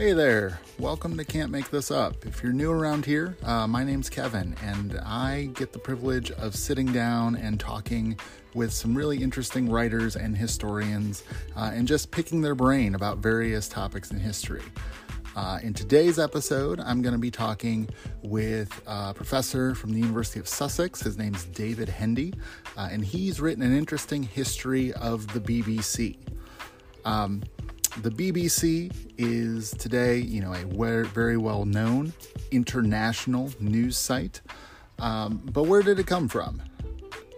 Hey there, welcome to Can't Make This Up. If you're new around here, uh, my name's Kevin, and I get the privilege of sitting down and talking with some really interesting writers and historians uh, and just picking their brain about various topics in history. Uh, in today's episode, I'm going to be talking with a professor from the University of Sussex. His name's David Hendy, uh, and he's written an interesting history of the BBC. Um, the BBC is today, you know, a very well known international news site. Um, but where did it come from?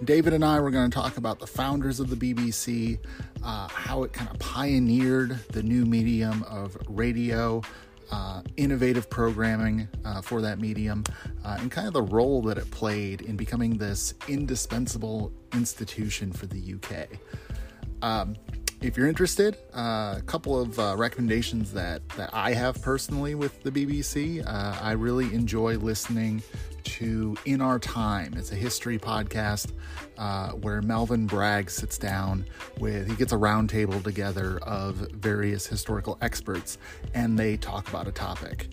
David and I were going to talk about the founders of the BBC, uh, how it kind of pioneered the new medium of radio, uh, innovative programming uh, for that medium, uh, and kind of the role that it played in becoming this indispensable institution for the UK. Um, if you're interested, uh, a couple of uh, recommendations that, that I have personally with the BBC. Uh, I really enjoy listening to In Our Time. It's a history podcast uh, where Melvyn Bragg sits down with, he gets a roundtable together of various historical experts and they talk about a topic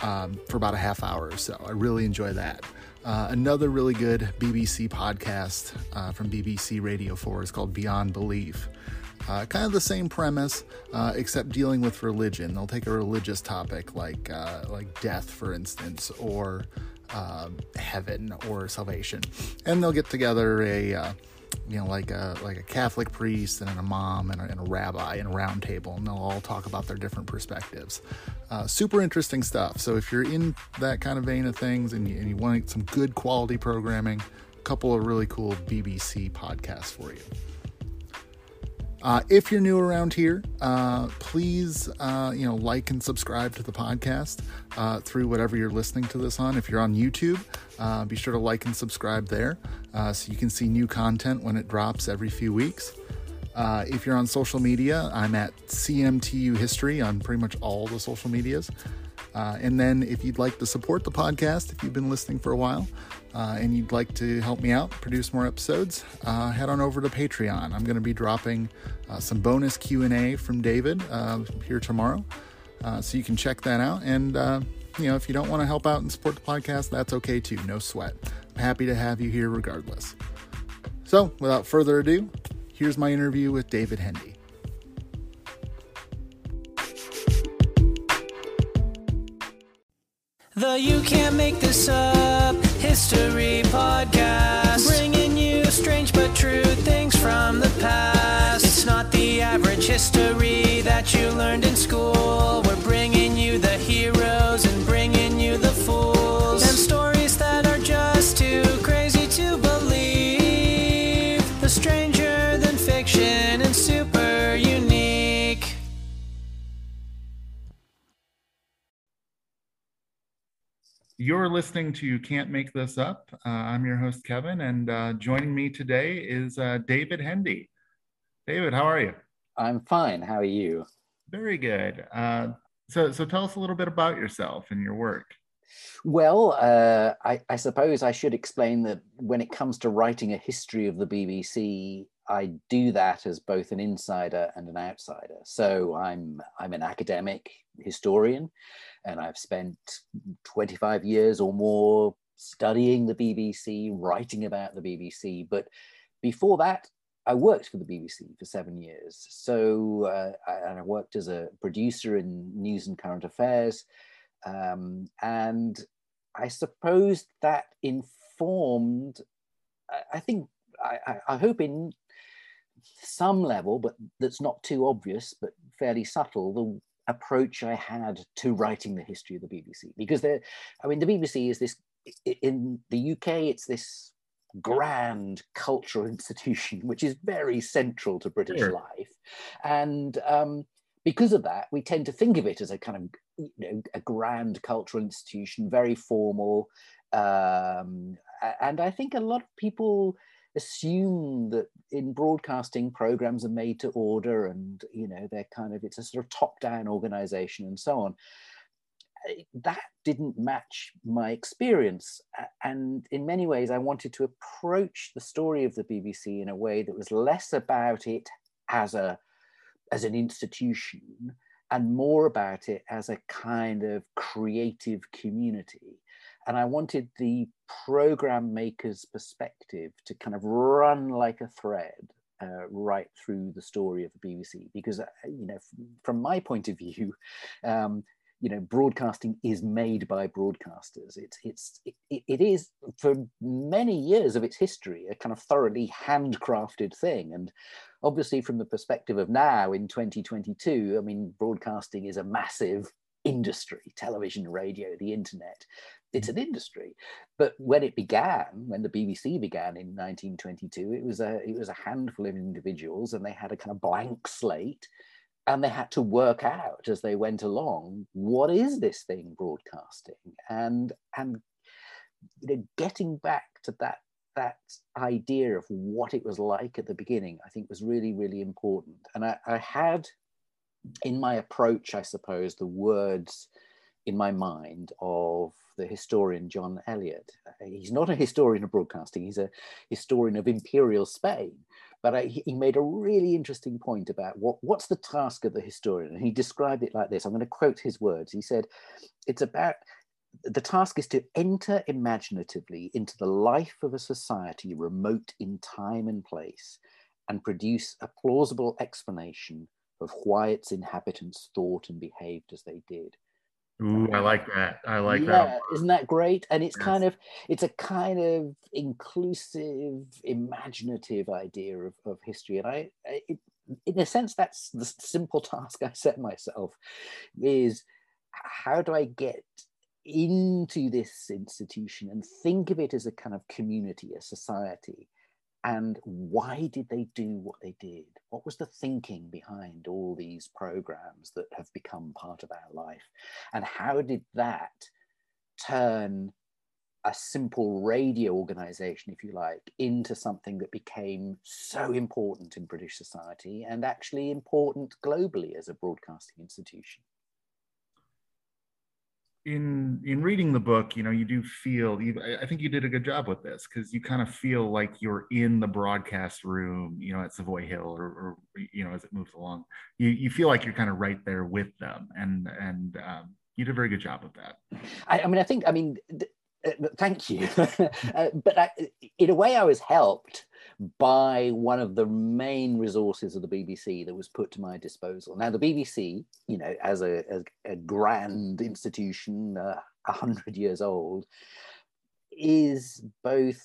um, for about a half hour or so. I really enjoy that. Uh, another really good BBC podcast uh, from BBC Radio 4 is called Beyond Belief. Uh, kind of the same premise, uh, except dealing with religion. They'll take a religious topic like uh, like death, for instance, or um, heaven or salvation, and they'll get together a uh, you know like a like a Catholic priest and a mom and a, and a rabbi and a round table, and they'll all talk about their different perspectives. Uh, super interesting stuff. So if you're in that kind of vein of things and you, and you want some good quality programming, a couple of really cool BBC podcasts for you. Uh, if you're new around here, uh, please uh, you know like and subscribe to the podcast uh, through whatever you're listening to this on. If you're on YouTube, uh, be sure to like and subscribe there uh, so you can see new content when it drops every few weeks. if you're on social media, I'm at CMTU History on pretty much all the social medias. Uh, and then, if you'd like to support the podcast, if you've been listening for a while uh, and you'd like to help me out, produce more episodes, uh, head on over to Patreon. I'm going to be dropping uh, some bonus Q and A from David uh, here tomorrow, uh, so you can check that out. And you know, if you don't want to help out and support the podcast, that's okay too. No sweat. I'm happy to have you here regardless. So, without further ado, here's my interview with David Hendy. The You Can't Make This Up History Podcast. Bringing you strange but true things from the past. It's not the average history that you learned in school. We're bringing you the heroes and bringing you the fools. And stories that are just too crazy to believe. The stranger You're listening to You Can't Make This Up. Uh, I'm your host, Kevin, and uh, joining me today is uh, David Hendy. David, how are you? I'm fine. How are you? Very good. Uh, so, so tell us a little bit about yourself and your work. Well, uh, I, I suppose I should explain that when it comes to writing a history of the BBC, I do that as both an insider and an outsider. So I'm I'm an academic historian, and I've spent 25 years or more studying the BBC, writing about the BBC. But before that, I worked for the BBC for seven years. So uh, I, I, worked as a producer in news and current affairs. Um, and I suppose that informed, I, I think, I, I, hope in some level, but that's not too obvious, but fairly subtle, the approach I had to writing the history of the BBC. Because there, I mean, the BBC is this, in the UK, it's this grand cultural institution, which is very central to British sure. life. And um, because of that, we tend to think of it as a kind of, you know, a grand cultural institution, very formal. Um, and I think a lot of people assume that in broadcasting programs are made to order and you know they're kind of it's a sort of top down organization and so on that didn't match my experience and in many ways i wanted to approach the story of the bbc in a way that was less about it as a as an institution and more about it as a kind of creative community. And I wanted the program maker's perspective to kind of run like a thread uh, right through the story of the BBC because uh, you know from, my point of view um, you know broadcasting is made by broadcasters. It's it's it, it is for many years of its history a kind of thoroughly handcrafted thing. And obviously from the perspective of now in 2022 i mean broadcasting is a massive industry television radio the internet it's an industry. But when it began when the bbc began in 1922 it was a it was a handful of individuals and they had a kind of blank slate and they had to work out as they went along what is this thing broadcasting? And and you know getting back to that that idea of what it was like at the beginning i think was really really important. And i, I had in my approach i suppose the words in my mind of the historian John Elliott. Uh, he's not a historian of broadcasting, he's a historian of imperial Spain but uh, I, he made a really interesting point about what, what's the task of the historian. And he described it like this I'm going to quote his words. He said, It's about the task is to enter imaginatively into the life of a society remote in time and place and produce a plausible explanation of why its inhabitants thought and behaved as they did. Ooh, I um, like that. I like yeah, that. Isn't that great? And it's yes. kind of it's a kind of inclusive, imaginative idea of, of history. And I, it, in a sense, that's the simple task I set myself: is how do I get into this institution and think of it as a kind of community, a society, and why did they do what they did? What was the thinking behind all these programs that have become part of our life? And how did that turn a simple radio organization, if you like, into something that became so important in British society and actually important globally as a broadcasting institution? In in reading the book you know you do feel you, i think you did a good job with this because you kind of feel like you're in the broadcast room you know at savoy hill or, or you know as it moves along. You, you feel like you're kind of right there with them and and um, you did a very good job of that. I, I mean i think i mean th- uh, thank you. Uh, but I, in a way i was helped by one of the main resources of the BBC that was put to my disposal. Now, the BBC, you know, as a, as a grand institution, uh, a uh, hundred years old, is both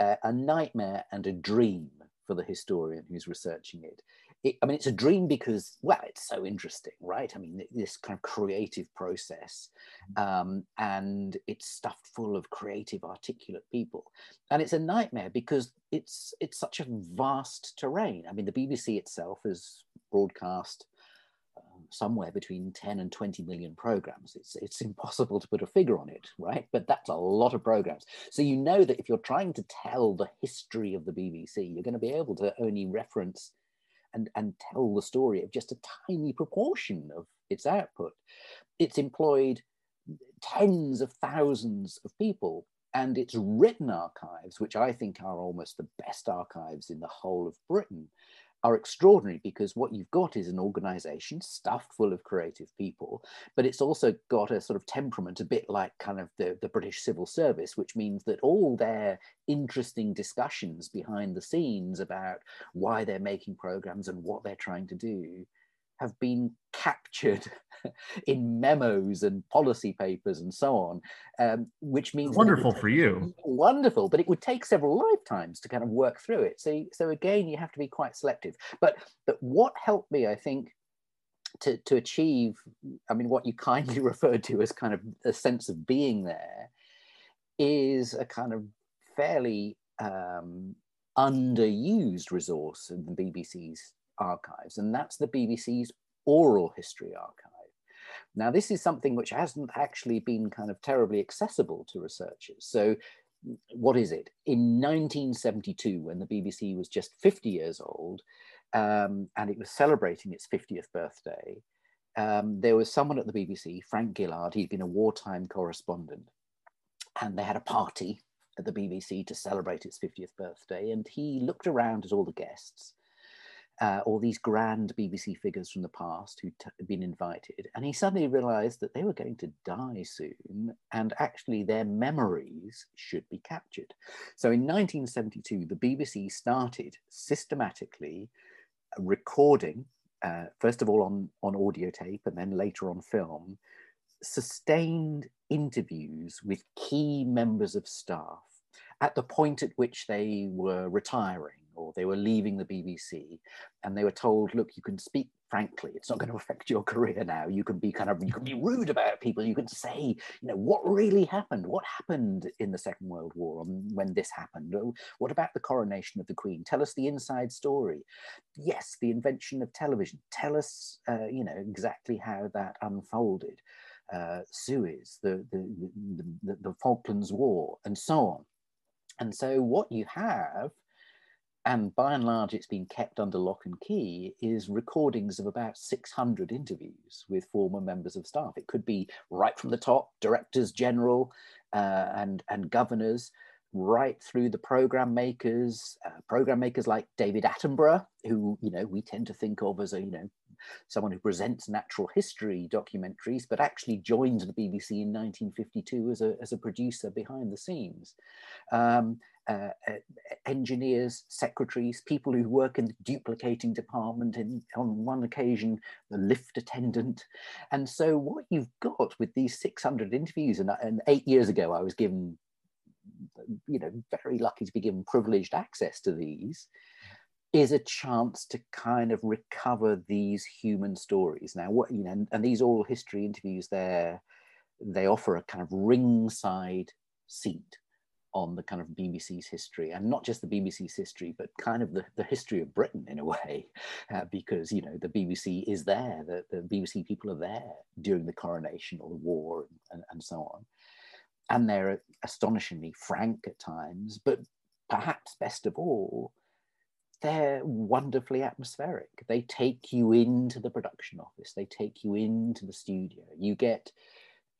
uh, a nightmare and a dream for the historian who's researching it it, I mean, it's a dream because, well, it's so interesting, right? I mean, this kind of creative process, um, and it's stuffed full of creative, articulate people, and it's a nightmare because it's it's such a vast terrain. I mean, the BBC itself has broadcast um, somewhere between 10 and 20 million programs. It's, it's impossible to put a figure on it, right? But that's a lot of programs. So you know that if you're trying to tell the history of the BBC, you're going to be able to only reference and, and tell the story of just a tiny proportion of its output. It's employed tens of thousands of people and its written archives, which I think are almost the best archives in the whole of Britain, are extraordinary because what you've got is an organization stuffed full of creative people, but it's also got a sort of temperament, a bit like kind of the, the British civil service, which means that all their interesting discussions behind the scenes about why they're making programs and what they're trying to do have been captured in memos and policy papers and so on, um, which means wonderful for you. Wonderful, but it would take several lifetimes to kind of work through it. So, so again, you have to be quite selective. But, but what helped me, I think, to, to achieve, I mean, what you kindly referred to as kind of a sense of being there, is a kind of fairly um, underused resource in the BBC's archives, and that's the BBC's oral history archive. Now, this is something which hasn't actually been kind of terribly accessible to researchers. So, what is it? In 1972, when the BBC was just 50 years old um, and it was celebrating its 50th birthday, um, there was someone at the BBC, Frank Gillard, he'd been a wartime correspondent, and they had a party at the BBC to celebrate its 50th birthday. And he looked around at all the guests uh, all these grand BBC figures from the past who'd t- been invited. And he suddenly realized that they were going to die soon and actually their memories should be captured. So in 1972, the BBC started systematically recording, uh, first of all on, on audio tape and then later on film, sustained interviews with key members of staff at the point at which they were retiring or they were leaving the BBC and they were told, look, you can speak frankly, it's not going to affect your career now. You can be kind of, you can be rude about people. You can say, you know, what really happened? What happened in the Second World War when this happened? Oh, what about the coronation of the Queen? Tell us the inside story. Yes, the invention of television. Tell us, uh, you know, exactly how that unfolded. Uh, Suez, the, the, the, the Falklands War, and so on. And so what you have and by and large it's been kept under lock and key, is recordings of about 600 interviews with former members of staff. It could be right from the top, directors general uh, and, and governors, right through the program makers, uh, program makers like David Attenborough, who you know we tend to think of as a you know someone who presents natural history documentaries, but actually joined the BBC in 1952 as a, as a producer behind the scenes. Um, uh, uh, engineers, secretaries, people who work in the duplicating department, in, on one occasion, the lift attendant. And so what you've got with these 600 interviews, and, and eight years ago I was given, you know, very lucky to be given privileged access to these, is a chance to kind of recover these human stories. Now, what, you know, and these oral history interviews, there, they offer a kind of ringside seat on the kind of BBC's history, and not just the BBC's history, but kind of the, the history of Britain in a way, uh, because you know the BBC is there, the, the BBC people are there during the coronation or the war and, and, and so on, and they're astonishingly frank at times, but perhaps best of all, they're wonderfully atmospheric. They take you into the production office, they take you into the studio. You get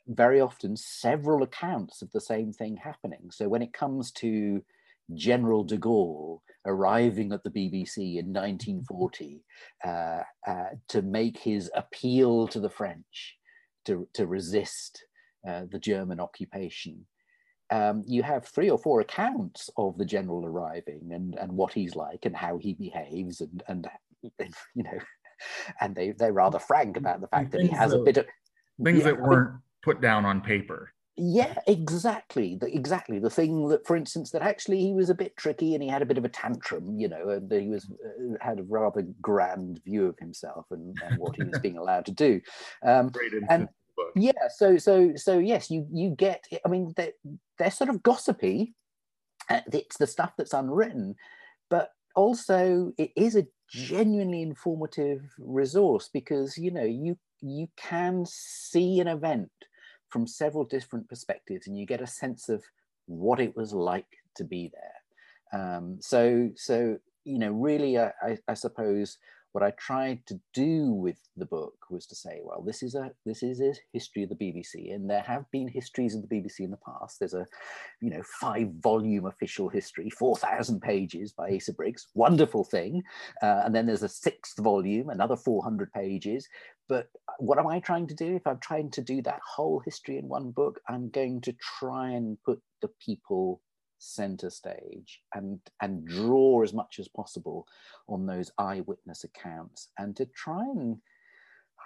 very often several accounts of the same thing happening. So when it comes to General de Gaulle arriving at the BBC in 1940 uh, uh, to make his appeal to the French to, to resist uh, the German occupation. Um, you have three or four accounts of the general arriving and, and what he's like and how he behaves and, and you know, and they, they're rather frank about the fact that he has a bit of things yeah, that weren't put down on paper. Yeah exactly. The, exactly. The thing that for instance that actually he was a bit tricky and he had a bit of a tantrum you know and he was uh, had a rather grand view of himself and, and what he was being allowed to do. Um, and yeah so so so yes you you get i mean they're, they're sort of gossipy it's the stuff that's unwritten but also it is a genuinely informative resource because you know you you can see an event from several different perspectives and you get a sense of what it was like to be there. Um, so, so you know, really, I, I, I suppose what I tried to do with the book was to say, well, this is a this is a history of the BBC, and there have been histories of the BBC in the past. There's a, you know, five volume official history, four thousand pages by Asa Briggs, wonderful thing, uh, and then there's a sixth volume, another four hundred pages. But what am I trying to do? If I'm trying to do that whole history in one book, I'm going to try and put the people center stage and and draw as much as possible on those eyewitness accounts and to try and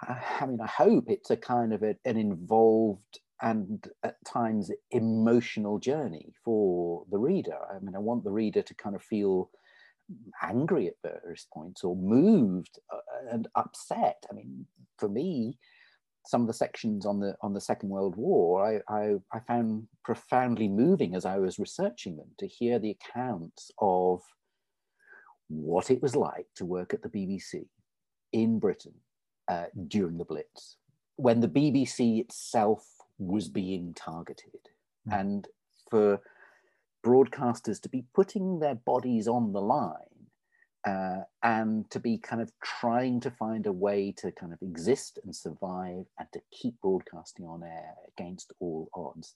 i mean i hope it's a kind of a, an involved and at times emotional journey for the reader. I mean i want the reader to kind of feel angry at various points or moved uh, and upset. I mean for me some of the sections on the on the Second World War, I, I, I, found profoundly moving as I was researching them to hear the accounts of what it was like to work at the BBC in Britain uh, during the Blitz, when the BBC itself was being targeted, mm. and for broadcasters to be putting their bodies on the line uh, and to be kind of trying to find a way to kind of exist and survive and to keep broadcasting on air against all odds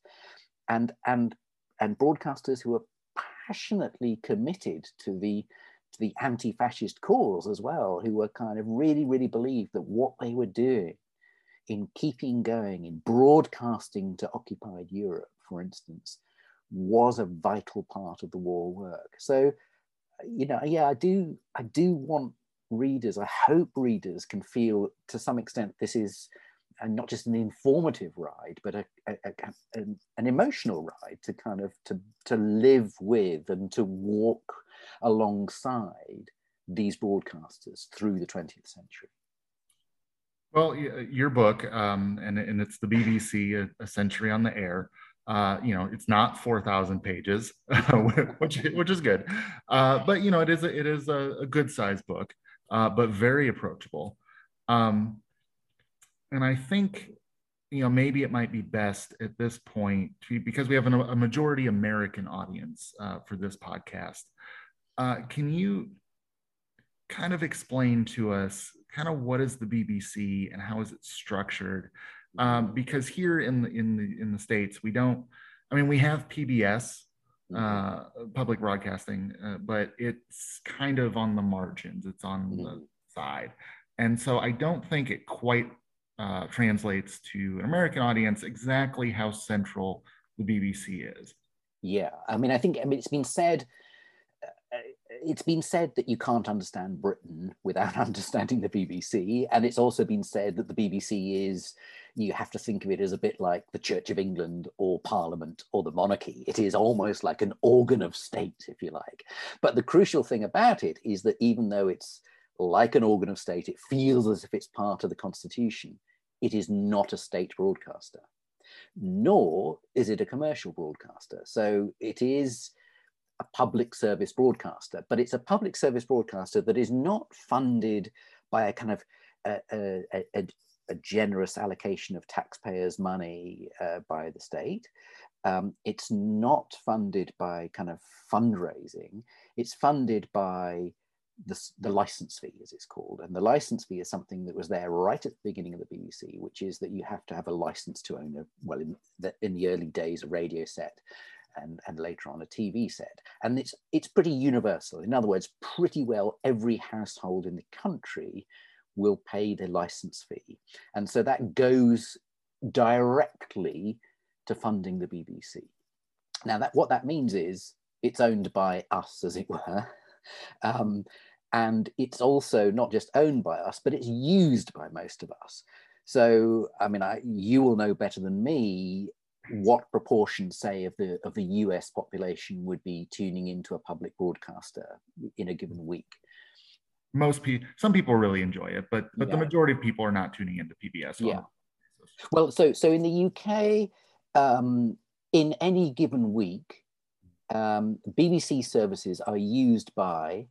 and and and broadcasters who are passionately committed to the to the anti-fascist cause as well, who were kind of really, really believed that what they were doing in keeping going, in broadcasting to occupied Europe, for instance, was a vital part of the war work. So, you know, yeah, I do, I do want readers, I hope readers can feel to some extent this is and not just an informative ride, but a, a, a, an, emotional ride to kind of to, to live with and to walk alongside these broadcasters through the 20th century. Well, uh, your book, um, and, and it's the BBC, uh, a, Century on the Air. Uh, you know, it's not 4,000 pages, which, which is good. Uh, but, you know, it is a, it is a, a good size book, uh, but very approachable. Um, and I think you know maybe it might be best at this point to, because we have an, a majority American audience uh, for this podcast. Uh, can you kind of explain to us kind of what is the BBC and how is it structured? Um, because here in the in the in the states we don't. I mean, we have PBS, mm-hmm. uh, public broadcasting, uh, but it's kind of on the margins. It's on mm-hmm. the side, and so I don't think it quite uh, translates to an American audience exactly how central the BBC is. Yeah, I mean, I think I mean it's been said. Uh, it's been said that you can't understand Britain without understanding the BBC, and it's also been said that the BBC is you have to think of it as a bit like the Church of England or Parliament or the monarchy. It is almost like an organ of state, if you like. But the crucial thing about it is that even though it's like an organ of state, it feels as if it's part of the constitution it is not a state broadcaster, nor is it a commercial broadcaster. So it is a public service broadcaster, but it's a public service broadcaster that is not funded by a kind of a, a, a, a generous allocation of taxpayers' money uh, by the state. Um, it's not funded by kind of fundraising. It's funded by the, the license fee, as it's called. And the license fee is something that was there right at the beginning of the BBC, which is that you have to have a license to own a, well, in the, in the early days, a radio set. And, and later on a TV set. And it's, it's pretty universal. In other words, pretty well every household in the country will pay the license fee. And so that goes directly to funding the BBC. Now, that, what that means is it's owned by us, as it were. Um, and it's also not just owned by us, but it's used by most of us. So, I mean, I, you will know better than me what proportion, say, of the of the U.S. population would be tuning into a public broadcaster in a given week. Most people, some people really enjoy it, but but yeah. the majority of people are not tuning into PBS. Yeah. Well, so so in the UK, um, in any given week, um, BBC services are used by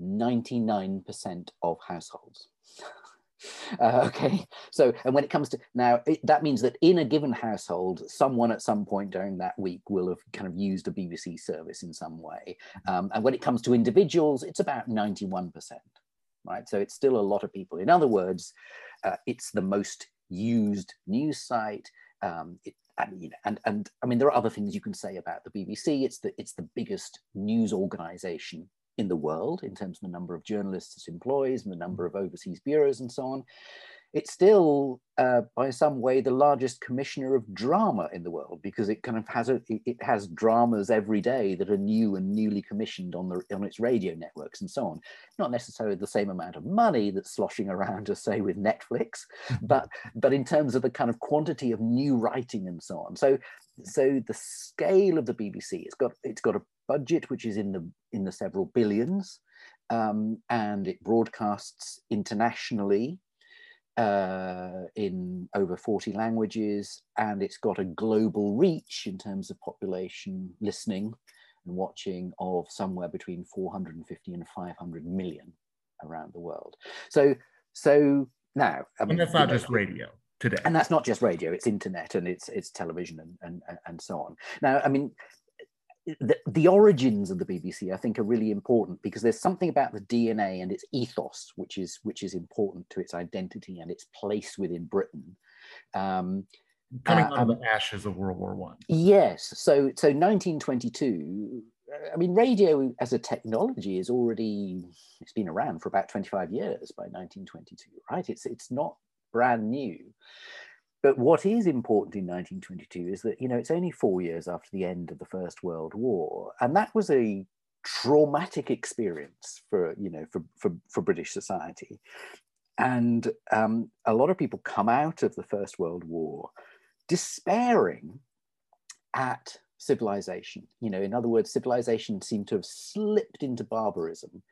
99% of households. Uh, okay, so and when it comes to now, it, that means that in a given household, someone at some point during that week will have kind of used a BBC service in some way. Um, and when it comes to individuals, it's about 91%, right? So it's still a lot of people. In other words, uh, it's the most used news site. Um, it, and, you know, and and I mean, there are other things you can say about the BBC. It's the it's the biggest news organization in the world in terms of the number of journalists it employs and the number of overseas bureaus and so on. It's still, uh, by some way, the largest commissioner of drama in the world because it kind of has a, it has dramas every day that are new and newly commissioned on the on its radio networks and so on. Not necessarily the same amount of money that's sloshing around as say with Netflix, but but in terms of the kind of quantity of new writing and so on. So so the scale of the BBC, it's got it's got a budget which is in the in the several billions, um, and it broadcasts internationally uh, in over 40 languages, and it's got a global reach in terms of population listening and watching of somewhere between 450 and 500 million around the world. So so now, I mean, and that's not just radio today. And that's not just radio; it's internet and it's it's television and and and so on. Now, I mean, the, the, origins of the BBC, I think, are really important because there's something about the DNA and its ethos which is which is important to its identity and its place within Britain. Um, Coming uh, out of the ashes of World War One. Yes, so so 1922. I mean, radio as a technology is already it's been around for about 25 years by 1922, right? It's it's not brand new. But what is important in 1922 is that you know it's only four years after the end of the First World War, and that was a traumatic experience for you know for for, for British society, and um, a lot of people come out of the First World War despairing at civilization. You know, in other words, civilization seemed to have slipped into barbarism,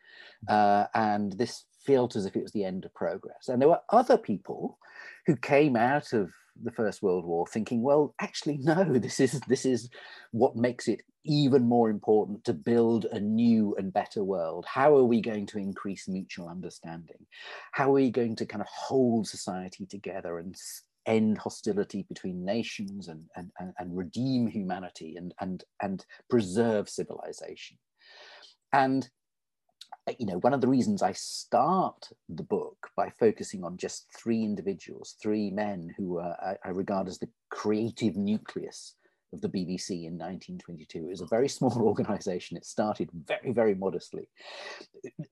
uh, and this felt as if it was the end of progress. And there were other people who came out of the First World War thinking, well, actually, no, this is this is what makes it even more important to build a new and better world. How are we going to increase mutual understanding? How are we going to kind of hold society together and end hostility between nations and, and, and, and redeem humanity and, and, and preserve civilization. And you know, one of the reasons I start the book by focusing on just three individuals, three men who uh, I, I, regard as the creative nucleus of the BBC in 1922. It was a very small organization. It started very, very modestly.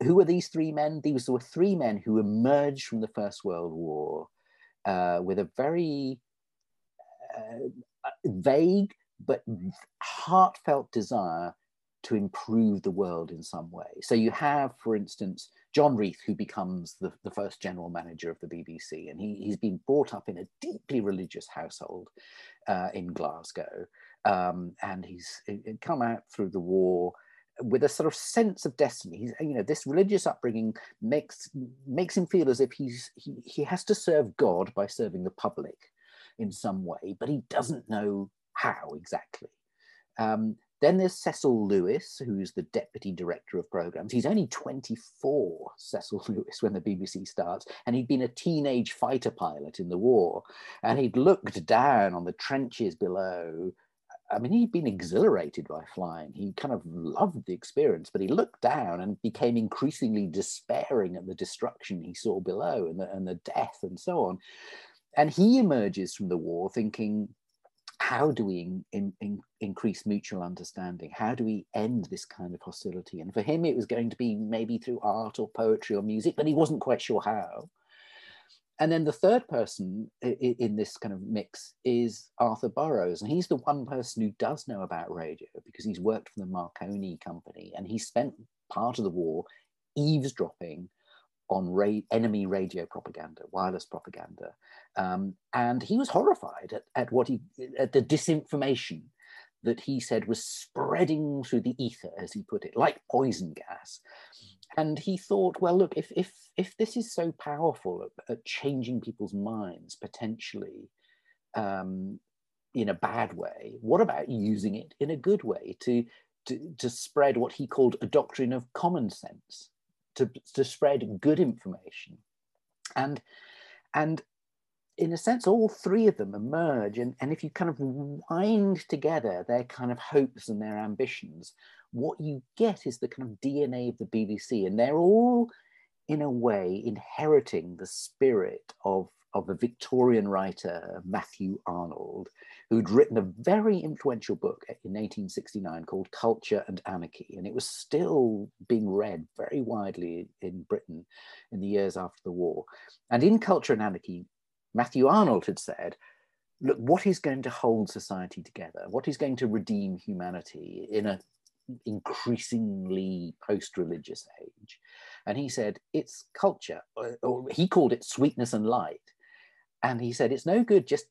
Who were these three men? These were three men who emerged from the First World War uh, with a very uh, vague but heartfelt desire to improve the world in some way. So you have, for instance, John Reith, who becomes the, the first general manager of the BBC, and he, he's been brought up in a deeply religious household uh, in Glasgow. Um, and he's come out through the war with a sort of sense of destiny. He's, you know, this religious upbringing makes makes him feel as if he's he, he has to serve God by serving the public in some way, but he doesn't know how exactly. Um, then there's Cecil Lewis, who's the deputy director of programs. He's only 24, Cecil Lewis, when the BBC starts, and he'd been a teenage fighter pilot in the war, and he'd looked down on the trenches below I mean, he'd been exhilarated by flying. He kind of loved the experience, but he looked down and became increasingly despairing at the destruction he saw below and the, and the death and so on. And he emerges from the war thinking, how do we in, in, in increase mutual understanding? How do we end this kind of hostility? And for him, it was going to be maybe through art or poetry or music, but he wasn't quite sure how. And then the third person in this kind of mix is Arthur Burrows. And he's the one person who does know about radio because he's worked for the Marconi company and he spent part of the war eavesdropping on ra- enemy radio propaganda, wireless propaganda. Um, and he was horrified at, at what he, at the disinformation that he said was spreading through the ether, as he put it, like poison gas and he thought, well, look, if if if this is so powerful at, at changing people's minds potentially um, in a bad way, what about using it in a good way to to, to spread what he called a doctrine of common sense, to to spread good information, and and in a sense, all three of them emerge. And, and if you kind of wind together their kind of hopes and their ambitions, what you get is the kind of DNA of the BBC. And they're all, in a way, inheriting the spirit of, of a Victorian writer, Matthew Arnold, who'd written a very influential book in 1869 called Culture and Anarchy. And it was still being read very widely in Britain in the years after the war. And in Culture and Anarchy, Matthew Arnold had said, look, what is going to hold society together? What is going to redeem humanity in an increasingly post-religious age? And he said, it's culture, or he called it sweetness and light. And he said, it's no good just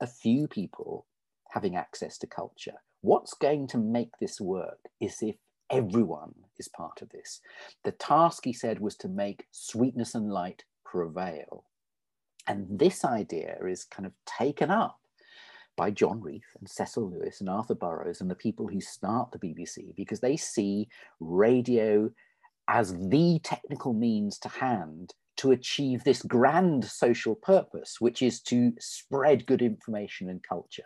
a few people having access to culture. What's going to make this work is if everyone is part of this. The task, he said, was to make sweetness and light prevail. And this idea is kind of taken up by John Reith and Cecil Lewis and Arthur Burrows and the people who start the BBC because they see radio as the technical means to hand to achieve this grand social purpose, which is to spread good information and culture.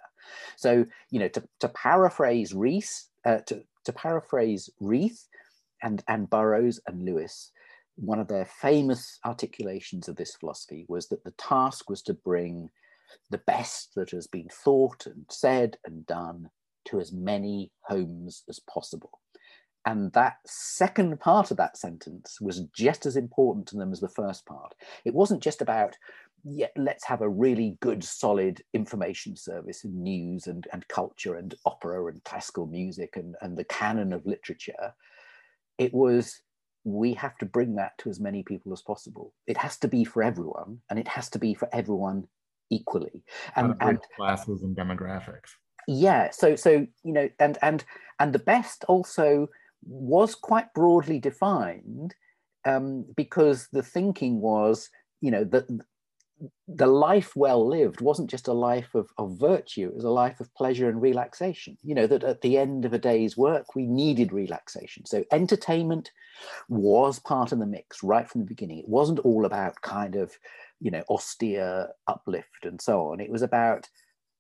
So, you know, to, to paraphrase Reith, uh, to, to paraphrase Reith and, and Burrows and Lewis, one of their famous articulations of this philosophy was that the task was to bring the best that has been thought and said and done to as many homes as possible. And that second part of that sentence was just as important to them as the first part. It wasn't just about, yeah, let's have a really good, solid information service and news and, and culture and opera and classical music and, and the canon of literature. It was, we have to bring that to as many people as possible. It has to be for everyone, and it has to be for everyone equally. And, and classes and demographics. Yeah. So so you know, and and and the best also was quite broadly defined um, because the thinking was, you know, that the life well lived wasn't just a life of, of virtue, it was a life of pleasure and relaxation. You know, that at the end of a day's work, we needed relaxation. So entertainment was part of the mix right from the beginning. It wasn't all about kind of, you know, austere uplift and so on. It was about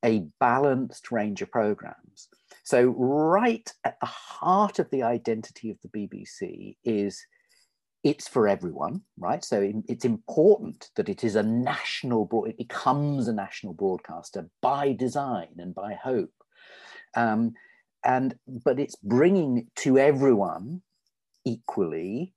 a balanced range of programs. So, right at the heart of the identity of the BBC is it's for everyone, right? So it's important that it is a national, broad, it becomes a national broadcaster by design and by hope. Um, and but it's bringing to everyone equally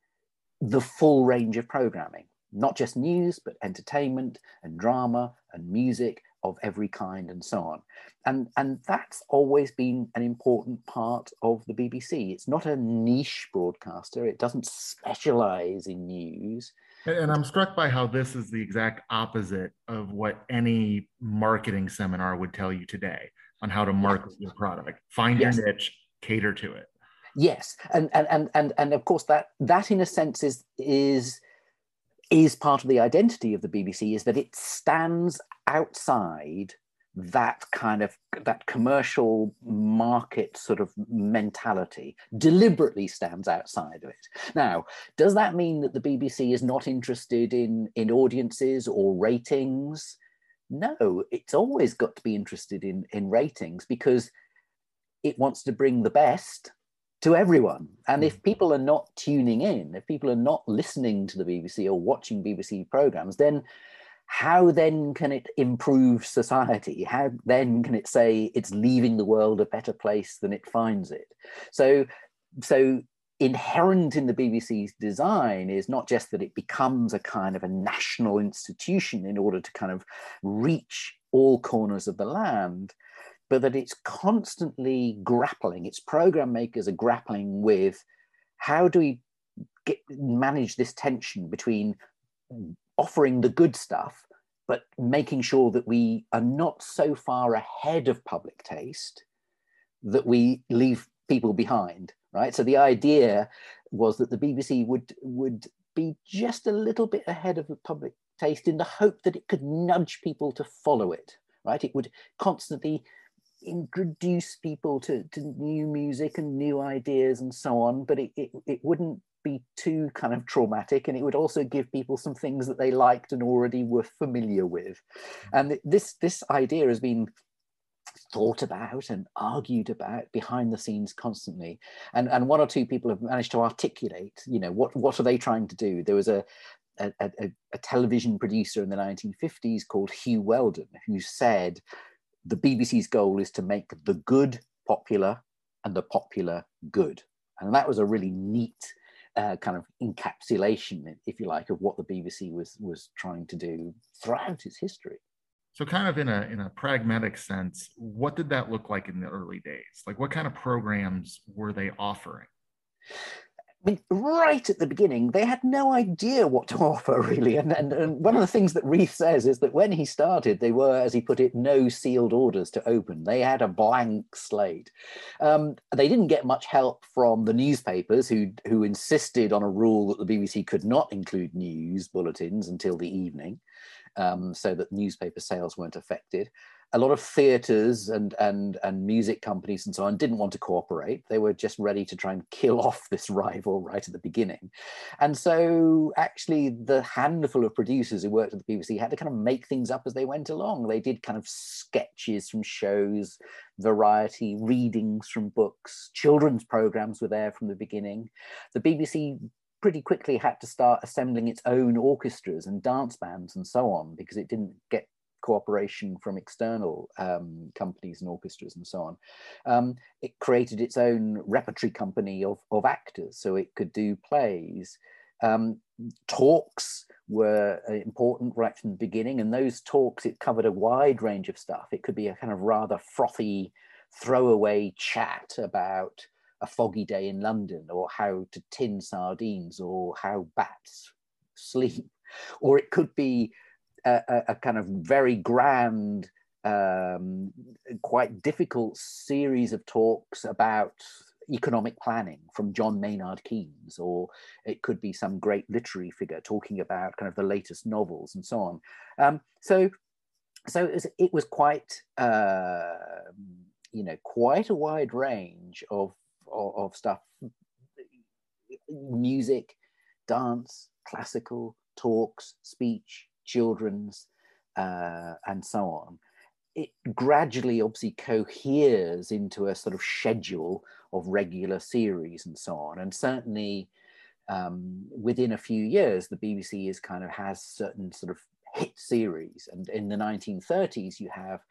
the full range of programming, not just news, but entertainment and drama and music of every kind and so on. And, and that's always been an important part of the BBC. It's not a niche broadcaster, it doesn't specialize in news. And I'm struck by how this is the exact opposite of what any marketing seminar would tell you today on how to market your product. Find yes. your niche, cater to it. Yes, and and and and and of course that that in a sense is is is part of the identity of the BBC is that it stands outside that kind of that commercial market sort of mentality deliberately stands outside of it. Now does that mean that the bbc is not interested in in audiences or ratings? No it's always got to be interested in in ratings because it wants to bring the best to everyone. And if hmm. people are not tuning in, if people are not listening to the BBC or watching BBC programs, then how then can it improve society? How then can it say it's leaving the world a better place than it finds it? So, so inherent in the BBC's design is not just that it becomes a kind of a national institution in order to kind of reach all corners of the land, but that it's constantly grappling, its program makers are grappling with how do we get, manage this tension between offering the good stuff, but making sure that we are not so far ahead of public taste that we leave people behind, right? So the idea was that the BBC would would be just a little bit ahead of the public taste in the hope that it could nudge people to follow it, right? It would constantly introduce people to, to new music and new ideas and so on, but it, it, it wouldn't be too kind of traumatic and it would also give people some things that they liked and already were familiar with. Mm-hmm. And this, this idea has been thought about and argued about behind the scenes constantly. And and one or two people have managed to articulate you know what what are they trying to do? There was a a, a, a television producer in the 1950s called Huw Wheldon who said the BBC's goal is to make the good popular and the popular good. And that was a really neat uh, kind of encapsulation, if you like, of what the BBC was was trying to do throughout its history. So, kind of in a in a pragmatic sense, what did that look like in the early days? Like, what kind of programs were they offering? Mean, right at the beginning, they had no idea what to offer, really. And, and, and one of the things that Reith says is that when he started, they were, as he put it, no sealed orders to open. They had a blank slate. Um, they didn't get much help from the newspapers, who, who insisted on a rule that the BBC could not include news bulletins until the evening, um, so that newspaper sales weren't affected. A lot of theaters and and and music companies and so on didn't want to cooperate. They were just ready to try and kill off this rival right at the beginning. And so actually the handful of producers who worked at the bbc had to kind of make things up as they went along. They did kind of sketches from shows variety readings from books. Children's programs were there from the beginning. The bbc pretty quickly had to start assembling its own orchestras and dance bands and so on because it didn't get cooperation from external um, companies and orchestras and so on. Um, it created its own repertory company of, of actors, so it could do plays. Um, talks were uh, important right from the beginning, and those talks it covered a wide range of stuff. It could be a kind of rather frothy, throwaway chat about a foggy day in London, or how to tin sardines, or how bats sleep, or it could be a, a, a kind of very grand, um, quite difficult series of talks about economic planning from John Maynard Keynes, or it could be some great literary figure talking about kind of the latest novels and so on. Um, so, so it was, it was quite, uh, you know, quite a wide range of, of, of stuff, music, dance, classical, talks, speech, children's, uh, and so on it gradually obviously coheres into a sort of schedule of regular series and so on. And certainly um, within a few years, the BBC is kind of has certain sort of hit series. And in the 1930s, you have,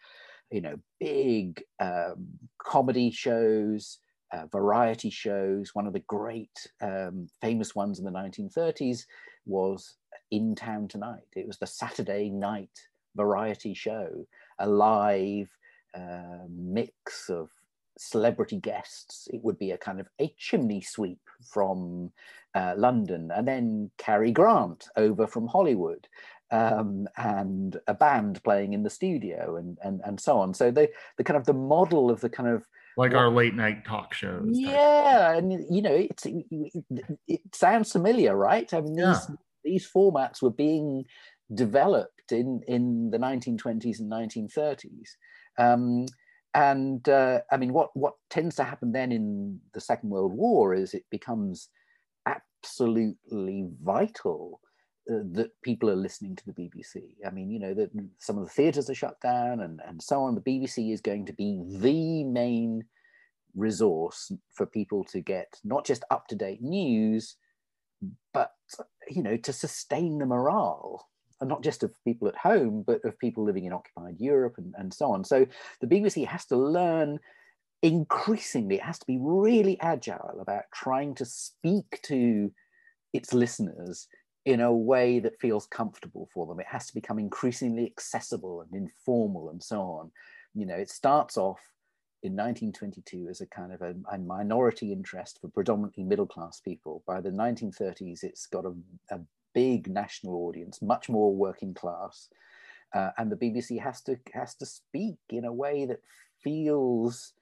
you know, big um, comedy shows, uh, variety shows. One of the great um, famous ones in the 1930s was In Town Tonight. It was the Saturday night variety show a live uh, mix of celebrity guests. It would be a kind of a chimney sweep from uh, London, and then Cary Grant over from Hollywood, um, and a band playing in the studio, and and and so on. So the the kind of the model of the kind of like our late night talk shows. Yeah, and you know, it's it, it, sounds familiar, right? I mean, these yeah. these formats were being developed in, in the 1920s and 1930s. Um, and uh, I mean, what, what tends to happen then in the Second World War is it becomes absolutely vital that people are listening to the BBC. I mean, you know, that some of the theatres are shut down and, and so on. The BBC is going to be the main resource for people to get not just up to date news, but, you know, to sustain the morale and not just of people at home, but of people living in occupied Europe and, and so on. So the BBC has to learn increasingly, it has to be really agile about trying to speak to its listeners in a way that feels comfortable for them. It has to become increasingly accessible and informal and so on. You know, it starts off in 1922 as a kind of a, a, minority interest for predominantly middle class people. By the 1930s, it's got a, a big national audience, much more working class, uh, and the BBC has to has to speak in a way that feels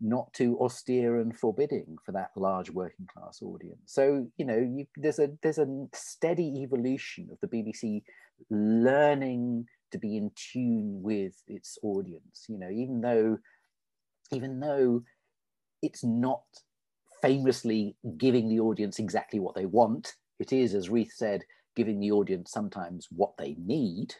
not too austere and forbidding for that large working class audience. So you know, you, there's a there's a steady evolution of the BBC learning to be in tune with its audience. You know, even though even though it's not famously giving the audience exactly what they want it is, as Reith said, giving the audience sometimes what they need.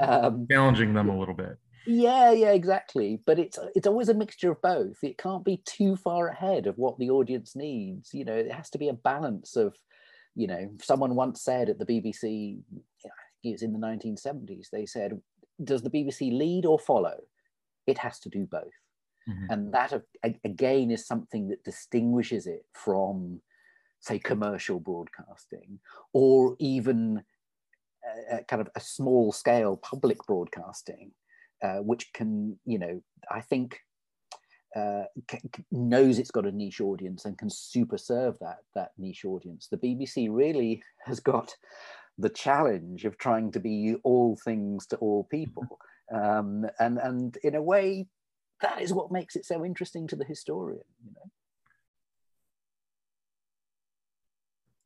um, Challenging them a little bit. Yeah, yeah, exactly. But it's it's always a mixture of both. It can't be too far ahead of what the audience needs. You know, it has to be a balance of, you know, someone once said at the BBC, it was in the 1970s, they said, does the BBC lead or follow? It has to do both. Mm-hmm. And that, again, is something that distinguishes it from say commercial broadcasting or even a, a kind of a small scale public broadcasting uh, which can you know i think uh, knows it's got a niche audience and can super serve that that niche audience. The bbc really has got the challenge of trying to be all things to all people. Um, and and in a way that is what makes it so interesting to the historian you know?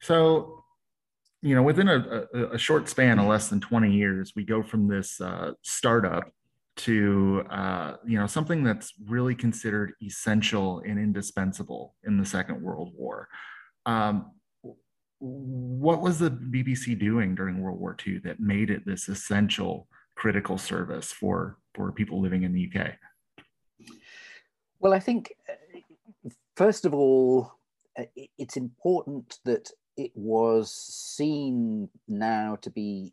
So, you know, within a, a, a, short span of less than 20 years, we go from this uh, startup to, uh, you know, something that's really considered essential and indispensable in the Second World War. Um, what was the BBC doing during World War II that made it this essential critical service for, for people living in the UK? Well, I think, uh, first of all, uh, it's important that it was seen now to be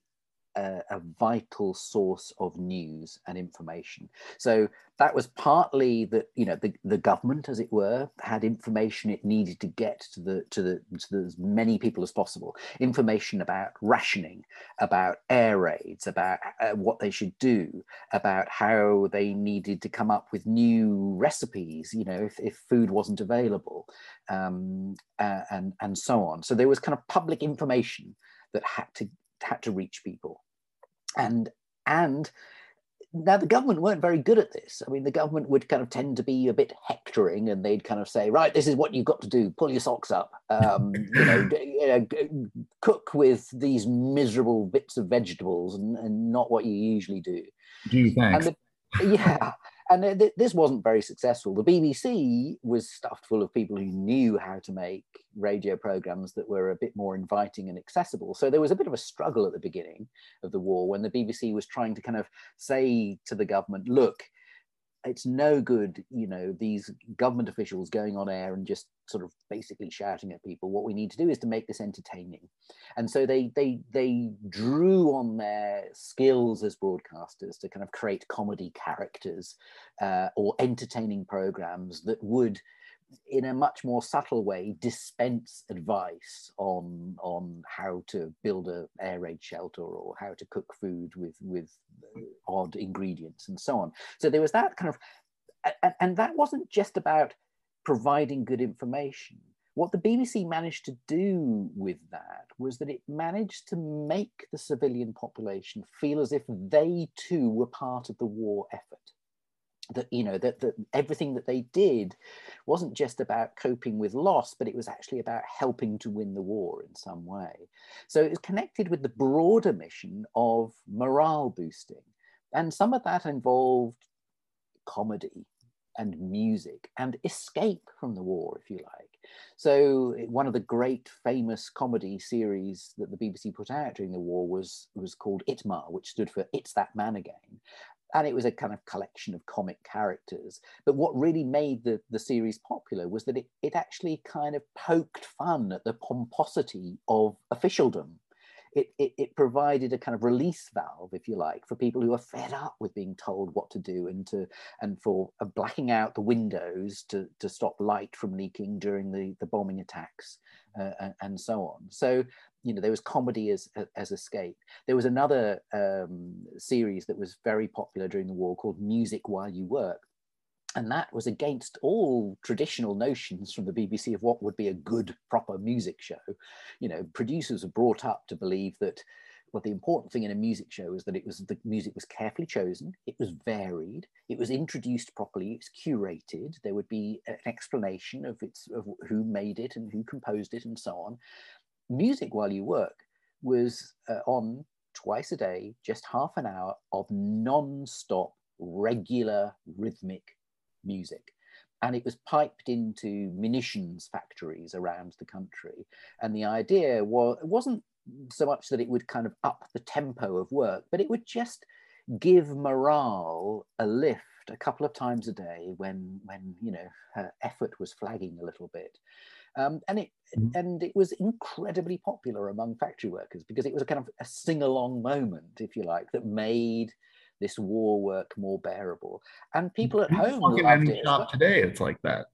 a, a, vital source of news and information. So that was partly that you know the, the government, as it were, had information it needed to get to the to the to the, as many people as possible. Information about rationing, about air raids, about uh, what they should do, about how they needed to come up with new recipes. You know, if, if food wasn't available, um, uh, and and so on. So there was kind of public information that had to had to reach people and and now the government weren't very good at this. I mean, the government would kind of tend to be a bit hectoring, and they'd kind of say, "Right, this is what you've got to do: pull your socks up, um, you, know, you know, cook with these miserable bits of vegetables, and, and not what you usually do." Do you The, yeah, and th- this wasn't very successful. The BBC was stuffed full of people who knew how to make radio programs that were a bit more inviting and accessible. So there was a bit of a struggle at the beginning of the war when the BBC was trying to kind of say to the government, look, it's no good, you know, these government officials going on air and just sort of basically shouting at people. What we need to do is to make this entertaining, and so they they they drew on their skills as broadcasters to kind of create comedy characters uh, or entertaining programs that would in a much more subtle way dispense advice on on how to build a air raid shelter or how to cook food with with odd ingredients and so on. So there was that kind of and, and that wasn't just about providing good information. What the BBC managed to do with that was that it managed to make the civilian population feel as if they too were part of the war effort that you know that, that everything that they did wasn't just about coping with loss but it was actually about helping to win the war in some way. So it was connected with the broader mission of morale boosting. And some of that involved comedy and music and escape from the war if you like. So one of the great famous comedy series that the bbc put out during the war was was called ITMA which stood for it's that man again and it was a kind of collection of comic characters. But what really made the, the series popular was that it, it actually kind of poked fun at the pomposity of officialdom. It, it, it, provided a kind of release valve, if you like, for people who are fed up with being told what to do and to and for uh, blacking out the windows to, to stop light from leaking during the, the bombing attacks uh, and, and, so on. So you know there was comedy as as escape. There was another um, series that was very popular during the war called music while you work. And that was against all traditional notions from the BBC of what would be a good proper music show. You know producers were brought up to believe that well the important thing in a music show is that it was the music was carefully chosen it was varied it was introduced properly it's curated there would be an explanation of its of who made it and who composed it and so on music while you work was uh, on twice a day, just half an hour of non-stop, regular, rhythmic music. And it was piped into munitions factories around the country. And the idea was it wasn't so much that it would kind of up the tempo of work, but it would just give morale a lift a couple of times a day when when you know her effort was flagging a little bit um, and it mm-hmm. and it was incredibly popular among factory workers because it was a kind of a sing-along moment, if you like, that made this war work more bearable. And people at home loved it. Shop today, it's like that.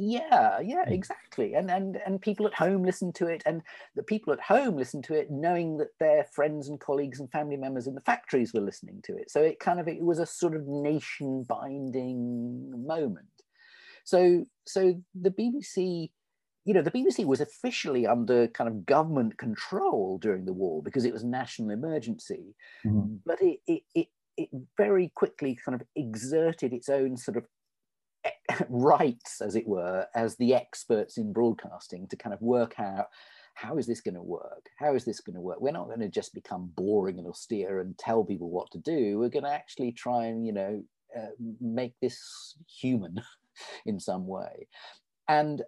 Yeah, yeah, mm. exactly. And and and people at home listened to it, and the people at home listened to it, knowing that their friends and colleagues and family members in the factories were listening to it. So it kind of it was a sort of nation binding moment. So so the BBC you know, the BBC was officially under kind of government control during the war because it was a national emergency, mm-hmm. but it, it, it, it very quickly kind of exerted its own sort of rights, as it were, as the experts in broadcasting to kind of work out how is this going to work? How is this going to work? We're not going to just become boring and austere and tell people what to do. We're going to actually try and, you know, uh, make this human in some way. And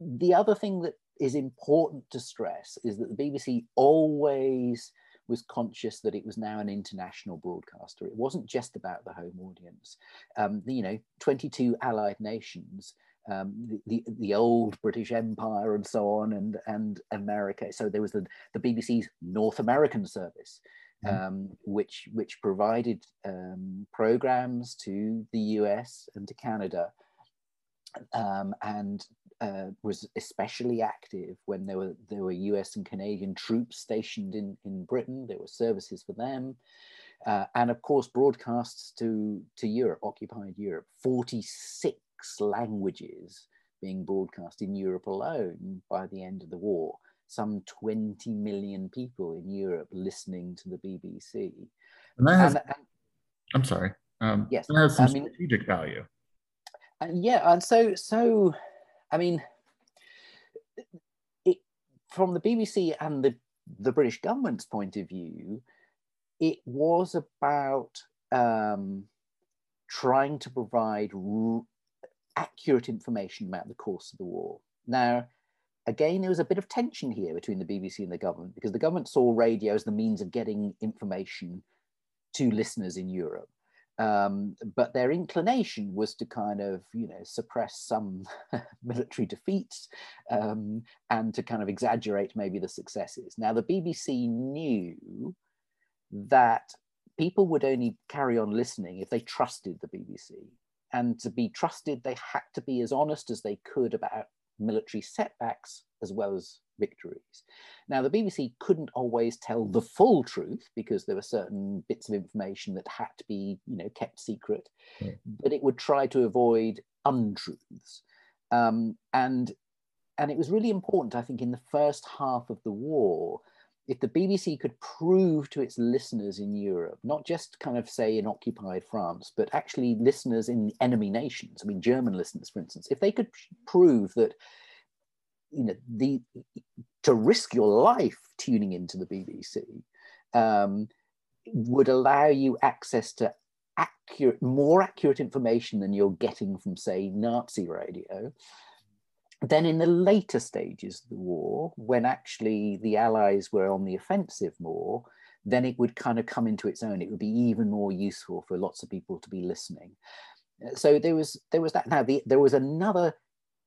the other thing that is important to stress is that the BBC always was conscious that it was now an international broadcaster. It wasn't just about the home audience. Um, you know, 22 allied nations, um, the, the, old British Empire and so on, and and America. So there was the the BBC's North American service, um, which which provided um, programs to the US and to Canada, um, and uh, was especially active when there were there were US and Canadian troops stationed in in Britain. There were services for them. Uh, and of course, broadcasts to, to Europe, occupied Europe, 46 languages being broadcast in Europe alone by the end of the war some 20 million people in Europe listening to the BBC. And that has, and, and, I'm sorry. Um, yes, that has some I mean, strategic value. And yeah, and so so, I mean, it, from the BBC and the the British government's point of view, it was about um, trying to provide accurate information about the course of the war. Now, again, there was a bit of tension here between the BBC and the government because the government saw radio as the means of getting information to listeners in Europe. Um, but their inclination was to kind of, you know, suppress some military defeats um, and to kind of exaggerate maybe the successes. Now, the BBC knew that people would only carry on listening if they trusted the BBC. And to be trusted, they had to be as honest as they could about military setbacks as well as victories. Now, the BBC couldn't always tell the full truth because there were certain bits of information that had to be, you know, kept secret, but it would try to avoid untruths. Um, and and it was really important, I think, in the first half of the war if the BBC could prove to its listeners in Europe, not just kind of say in occupied France, but actually listeners in enemy nations, I mean German listeners, for instance, if they could prove that you know the to risk your life tuning into the BBC um, would allow you access to accurate, more accurate information than you're getting from say Nazi radio then in the later stages of the war, when actually the Allies were on the offensive more, then it would kind of come into its own. It would be even more useful for lots of people to be listening. Uh, so there was there was that. Now the, there was another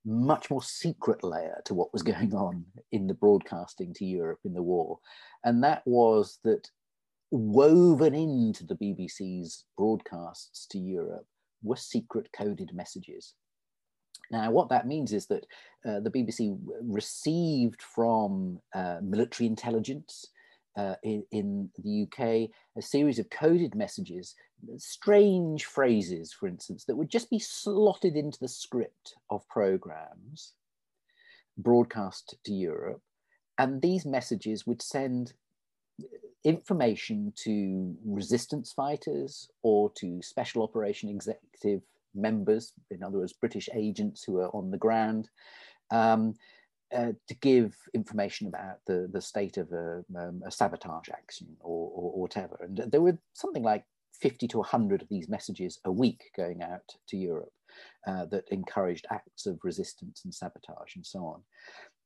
much more secret layer to what was going on in the broadcasting to Europe in the war, and that was that woven into the BBC's broadcasts to Europe were secret coded messages. Now, what that means is that uh, the BBC received from uh, military intelligence uh, in, in, the UK a series of coded messages, strange phrases, for instance, that would just be slotted into the script of programs broadcast to Europe. And these messages would send information to resistance fighters or to special operation executive members, in other words, British agents who are on the ground, um, uh, to give information about the, the state of a, um, a sabotage action or, or, or, whatever. And there were something like 50 to 100 of these messages a week going out to Europe uh, that encouraged acts of resistance and sabotage and so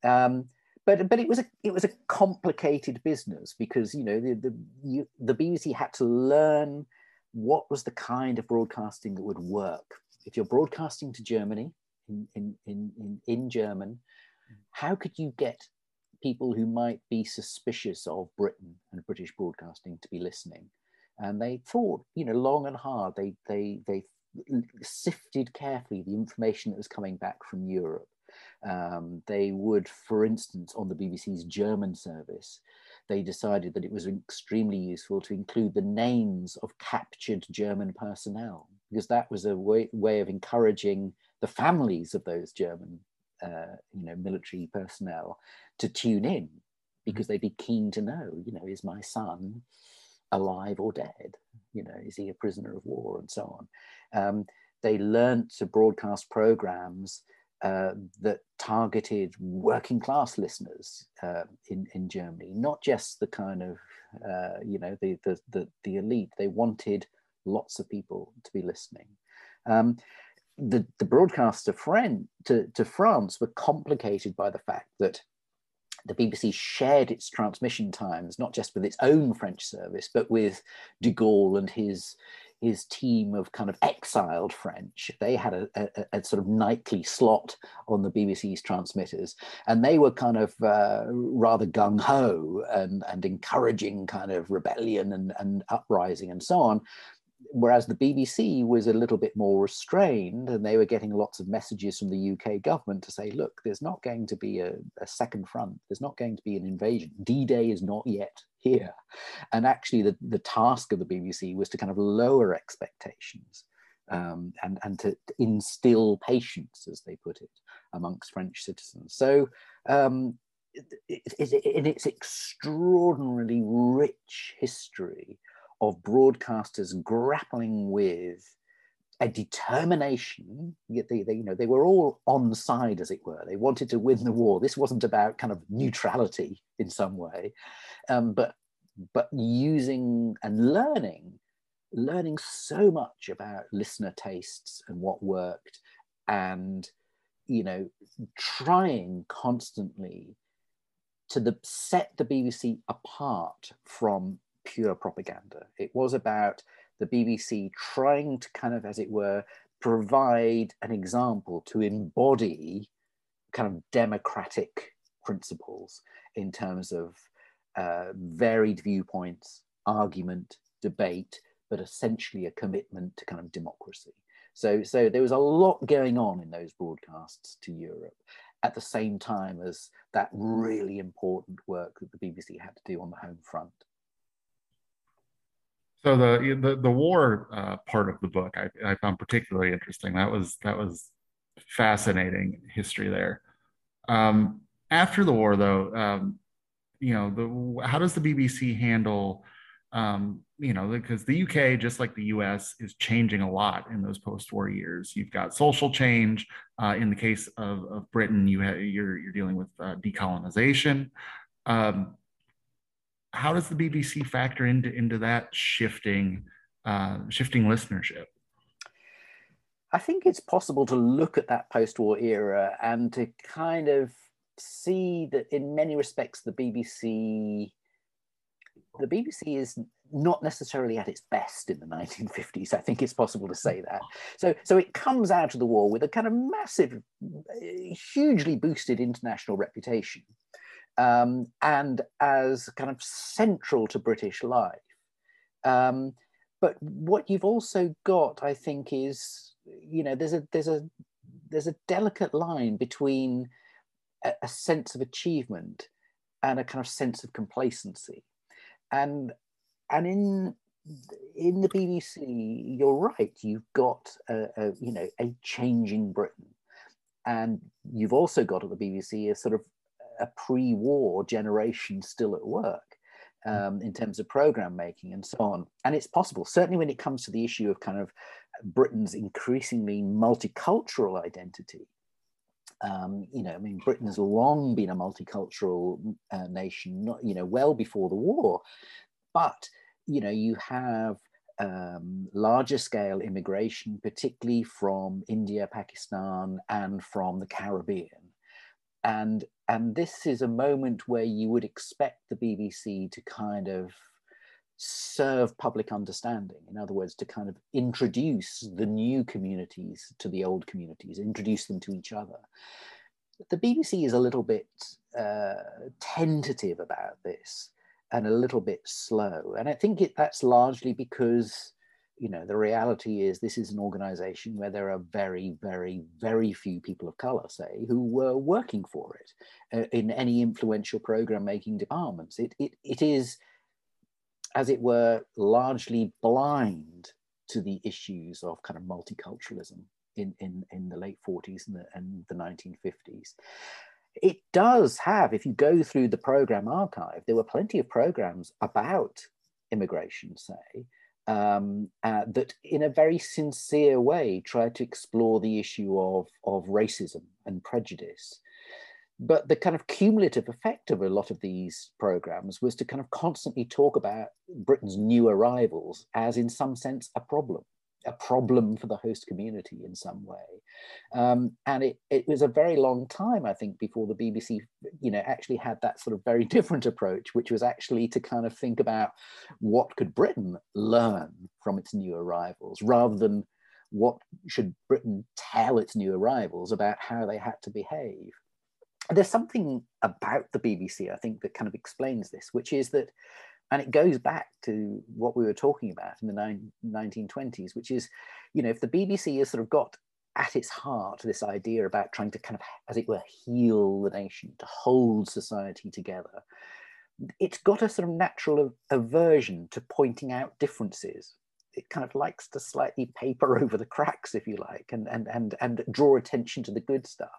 on. Um, but but it was a it was a complicated business because you know the the you, the BBC had to learn what was the kind of broadcasting that would work? If you're broadcasting to Germany in, in, in, in, German, how could you get people who might be suspicious of Britain and British broadcasting to be listening? And they thought, you know, long and hard. They they they sifted carefully the information that was coming back from Europe. Um, they would, for instance, on the BBC's German service, they decided that it was extremely useful to include the names of captured German personnel, because that was a way, way of encouraging the families of those German uh, you know, military personnel to tune in because they'd be keen to know, you know, is my son alive or dead? You know, is he a prisoner of war and so on? Um, they learnt to broadcast programs uh, that targeted working class listeners uh, in in Germany, not just the kind of uh, you know the, the, the the elite. They wanted lots of people to be listening. Um, the the broadcasts to, friend, to, to France were complicated by the fact that the BBC shared its transmission times not just with its own French service, but with de Gaulle and his his team of kind of exiled French. They had a, a, a, sort of nightly slot on the BBC's transmitters, and they were kind of uh, rather gung ho and, and encouraging kind of rebellion and, and uprising and so on whereas the BBC was a little bit more restrained and they were getting lots of messages from the UK government to say, look, there's not going to be a, a second front, there's not going to be an invasion. D Day is not yet here. And actually, the, the task of the BBC was to kind of lower expectations. Um, and, and to, instill patience, as they put it, amongst French citizens. So, um, in its extraordinarily rich history, of broadcasters grappling with a determination. They, they, you know, they were all on side, as it were. They wanted to win the war. This wasn't about kind of neutrality in some way, um, but but using and learning, learning so much about listener tastes and what worked, and you know, trying constantly to the, set the BBC apart from pure propaganda. It was about the BBC trying to kind of, as it were, provide an example to embody kind of democratic principles in terms of uh, varied viewpoints, argument, debate, but essentially a commitment to kind of democracy. So, so there was a lot going on in those broadcasts to Europe at the same time as that really important work that the BBC had to do on the home front. So the the, the war uh, part of the book I, I found particularly interesting. That was that was fascinating history there. Um, after the war, though, um, you know, the how does the BBC handle, um, you know, because the UK, just like the US, is changing a lot in those post-war years. You've got social change. Uh, in the case of, of Britain, you ha- you're you're dealing with uh, decolonization. Um, how does the BBC factor into into that shifting uh, shifting listenership? I think it's possible to look at that post-war era and to kind of see that in many respects the BBC the BBC is not necessarily at its best in the 1950s. I think it's possible to say that. So, so it comes out of the war with a kind of massive, hugely boosted international reputation um, and as kind of central to British life. Um, but what you've also got, I think, is you know there's a there's a there's a delicate line between a, a sense of achievement and a kind of sense of complacency, and and in in the BBC, you're right. You've got a, a, you know a changing Britain, and you've also got at the BBC a sort of a pre-war generation still at work hmm. um, in terms of program making and so on. And it's possible, certainly when it comes to the issue of kind of Britain's increasingly multicultural identity. Um, you know, I mean, Britain has long been a multicultural uh, nation, not, you know, well before the war. But, you know, you have um, larger scale immigration, particularly from India, Pakistan, and from the Caribbean. And and this is a moment where you would expect the BBC to kind of serve public understanding. In other words, to kind of introduce the new communities to the old communities, introduce them to each other. The BBC is a little bit uh, tentative about this and a little bit slow. And I think it, that's largely because you know, the reality is this is an organization where there are very, very, very few people of color, say, who were working for it uh, in any influential program making departments. It, it, it is, as it were, largely blind to the issues of kind of multiculturalism in, in, in the late 40s and the, and the 1950s. It does have, if you go through the program archive, there were plenty of programs about immigration, say, um, uh, that in a very sincere way tried to explore the issue of, of racism and prejudice. But the kind of cumulative effect of a lot of these programs was to kind of constantly talk about Britain's new arrivals as, in some sense, a problem. A problem for the host community in some way. Um, and it, it was a very long time, I think, before the BBC, you know, actually had that sort of very different approach, which was actually to kind of think about what could Britain learn from its new arrivals, rather than what should Britain tell its new arrivals about how they had to behave. There's something about the BBC, I think, that kind of explains this, which is that and it goes back to what we were talking about in the nine, 1920s which is you know if the bbc has sort of got at its heart this idea about trying to kind of as it were heal the nation to hold society together it's got a sort of natural aversion to pointing out differences. It kind of likes to slightly paper over the cracks if you like and and and, and draw attention to the good stuff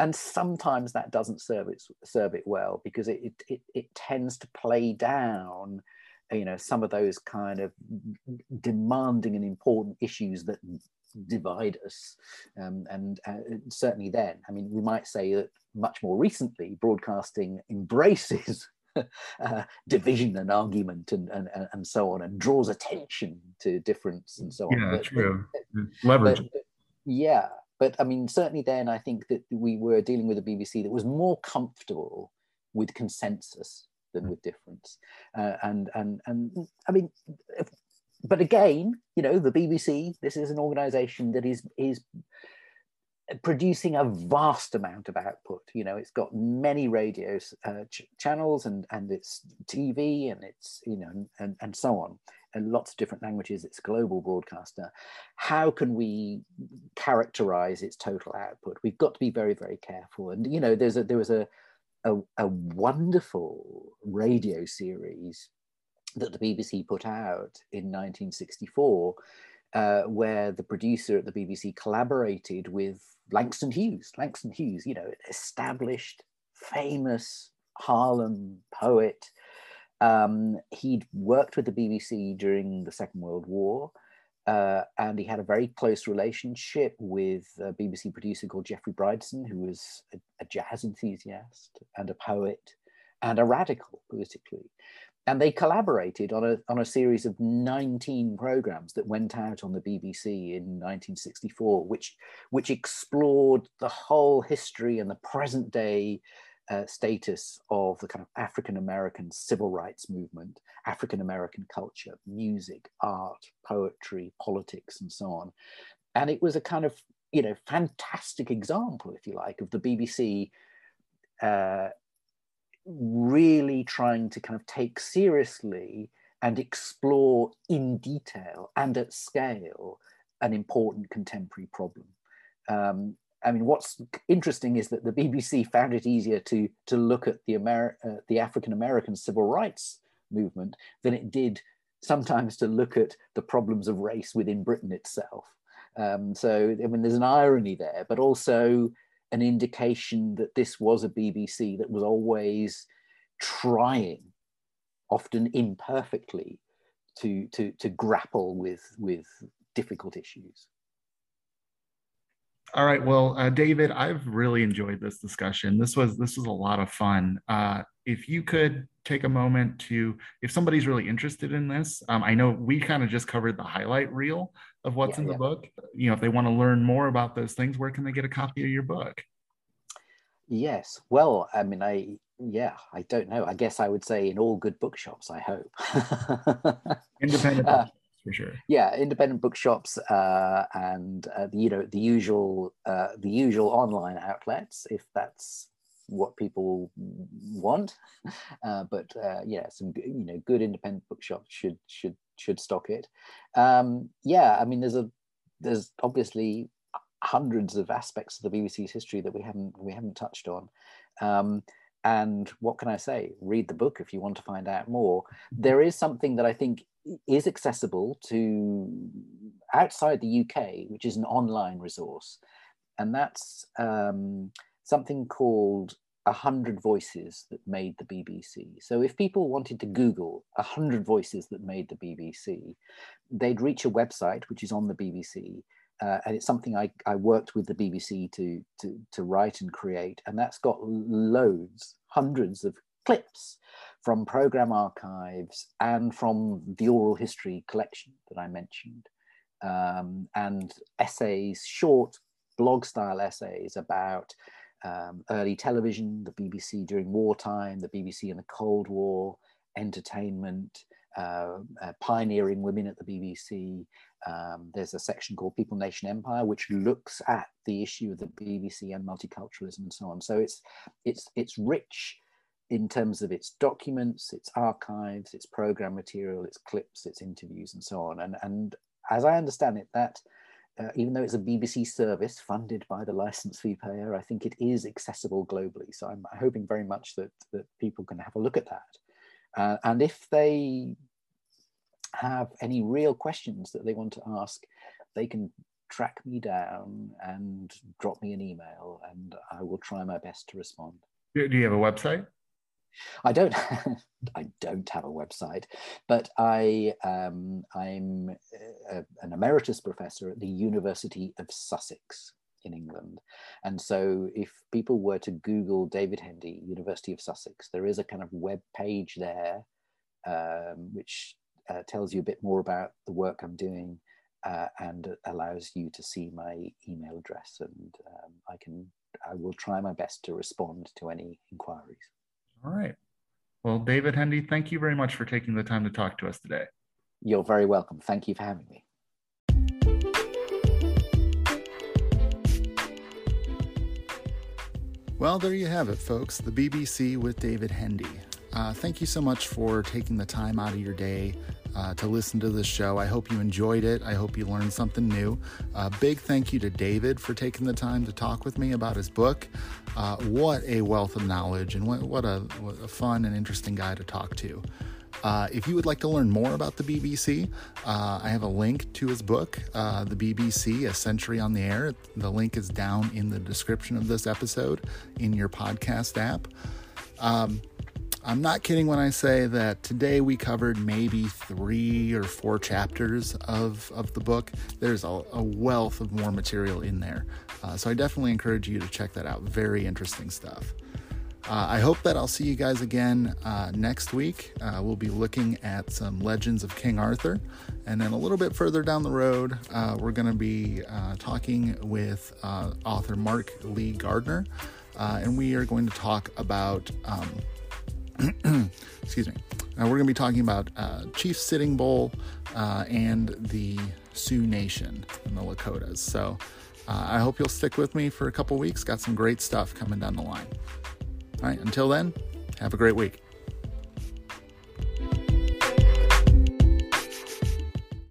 and sometimes that doesn't serve it serve it well because it, it it tends to play down you know some of those kind of demanding and important issues that divide us um, and uh, certainly then. I mean we might say that much more recently broadcasting embraces uh, division and argument and, and and so on and draws attention to difference and so on. Yeah but, true. but, leverage. but, yeah but I mean, certainly then I think that we were dealing with a BBC that was more comfortable with consensus than with difference. Uh, and and and I mean, if, but again, you know, the BBC. This is an organisation that is is producing a vast amount of output. You know, it's got many radio uh, ch- channels and and it's TV and it's you know and and so on lots of different languages. It's global broadcaster. How can we characterize its total output? We've got to be very very careful. And you know, there's a there was a a, a wonderful radio series that the BBC put out in 1964 uh, where the producer at the BBC collaborated with Langston Hughes. Langston Hughes, you know, established, famous Harlem poet. Um, he'd worked with the BBC during the Second World War, uh, and he had a very close relationship with a BBC producer called Geoffrey Bridson, who was a, a jazz enthusiast and a poet and a radical politically. And they collaborated on a, on a series of 19 programs that went out on the BBC in 1964, which, which explored the whole history and the present day uh, status of the kind of African American civil rights movement, African American culture, music, art, poetry, politics, and so on. And it was a kind of, you know, fantastic example, if you like, of the BBC uh, really trying to kind of take seriously and explore in detail and at scale an important contemporary problem. Um, I mean, what's interesting is that the BBC found it easier to, to look at the, Ameri- uh, the African American civil rights movement than it did sometimes to look at the problems of race within Britain itself. Um, so, I mean, there's an irony there, but also an indication that this was a BBC that was always trying, often imperfectly, to, to, to grapple with, with difficult issues. All right. Well, uh, David, I've really enjoyed this discussion. This was this was a lot of fun. Uh, if you could take a moment to, if somebody's really interested in this, um, I know we kind of just covered the highlight reel of what's yeah, in the yeah. book. You know, if they want to learn more about those things, where can they get a copy of your book? Yes. Well, I mean, I yeah, I don't know. I guess I would say in all good bookshops. I hope. Independent. Uh, for sure. Yeah, independent bookshops uh, and uh, the, you know the usual uh, the usual online outlets if that's what people want. Uh, but uh, yeah, some you know good independent bookshops should should should stock it. Um, yeah, I mean there's a there's obviously hundreds of aspects of the BBC's history that we haven't we haven't touched on. Um, and what can I say? Read the book if you want to find out more. There is something that I think is accessible to outside the UK, which is an online resource, and that's um, something called a hundred voices that made the BBC. So if people wanted to Google a hundred voices that made the BBC, they'd reach a website which is on the BBC, uh, and it's something I, I worked with the BBC to, to, to write and create, and that's got loads, hundreds of clips from program archives and from the oral history collection that I mentioned. um, and essays, short blog style essays about um, early television, the BBC during wartime, the BBC in the Cold War, entertainment, uh, uh, pioneering women at the BBC. Um, there's a section called People, Nation, Empire, which looks at the issue of the BBC and multiculturalism and so on. So it's it's it's rich in terms of its documents, its archives, its program material, its clips, its interviews, and so on. And and as I understand it, that uh, even though it's a BBC service funded by the license fee payer, I think it is accessible globally. So I'm hoping very much that that people can have a look at that. Uh, and if they have any real questions that they want to ask, they can track me down and drop me an email, and I will try my best to respond. Do you have a website? I don't. I don't have a website, but I um, I'm a, an emeritus professor at the University of Sussex in England, and so if people were to Google David Hendy, University of Sussex, there is a kind of web page there, um, which uh, tells you a bit more about the work I'm doing. Uh, and allows you to see my email address, and um, I can I will try my best to respond to any inquiries. All right. Well, David Hendy, thank you very much for taking the time to talk to us today. You're very welcome. Thank you for having me. Well, there you have it, folks. The BBC with David Hendy. Uh, thank you so much for taking the time out of your day uh, to listen to this show. I hope you enjoyed it. I hope you learned something new. Uh, big thank you to David for taking the time to talk with me about his book. Uh, what a wealth of knowledge and what, what, a, what, a, fun and interesting guy to talk to. Uh, if you would like to learn more about the BBC, uh, I have a link to his book, uh, The BBC A Century on the Air. The link is down in the description of this episode in your podcast app. Um, I'm not kidding when I say that today we covered maybe three or four chapters of, of the book. There's a, a wealth of more material in there. Uh, so I definitely encourage you to check that out. Very interesting stuff. Uh, I hope that I'll see you guys again uh, next week. Uh, we'll be looking at some legends of King Arthur. And then a little bit further down the road, uh, we're going to be uh, talking with author Mark Lee Gardner. and we are going to talk about. Um, excuse me. Uh, we're going to be talking about uh, Chief Sitting Bull uh, and the Sioux Nation and the Lakotas. So uh, I hope you'll stick with me for a couple weeks. Got some great stuff coming down the line. All right, until then, have a great week.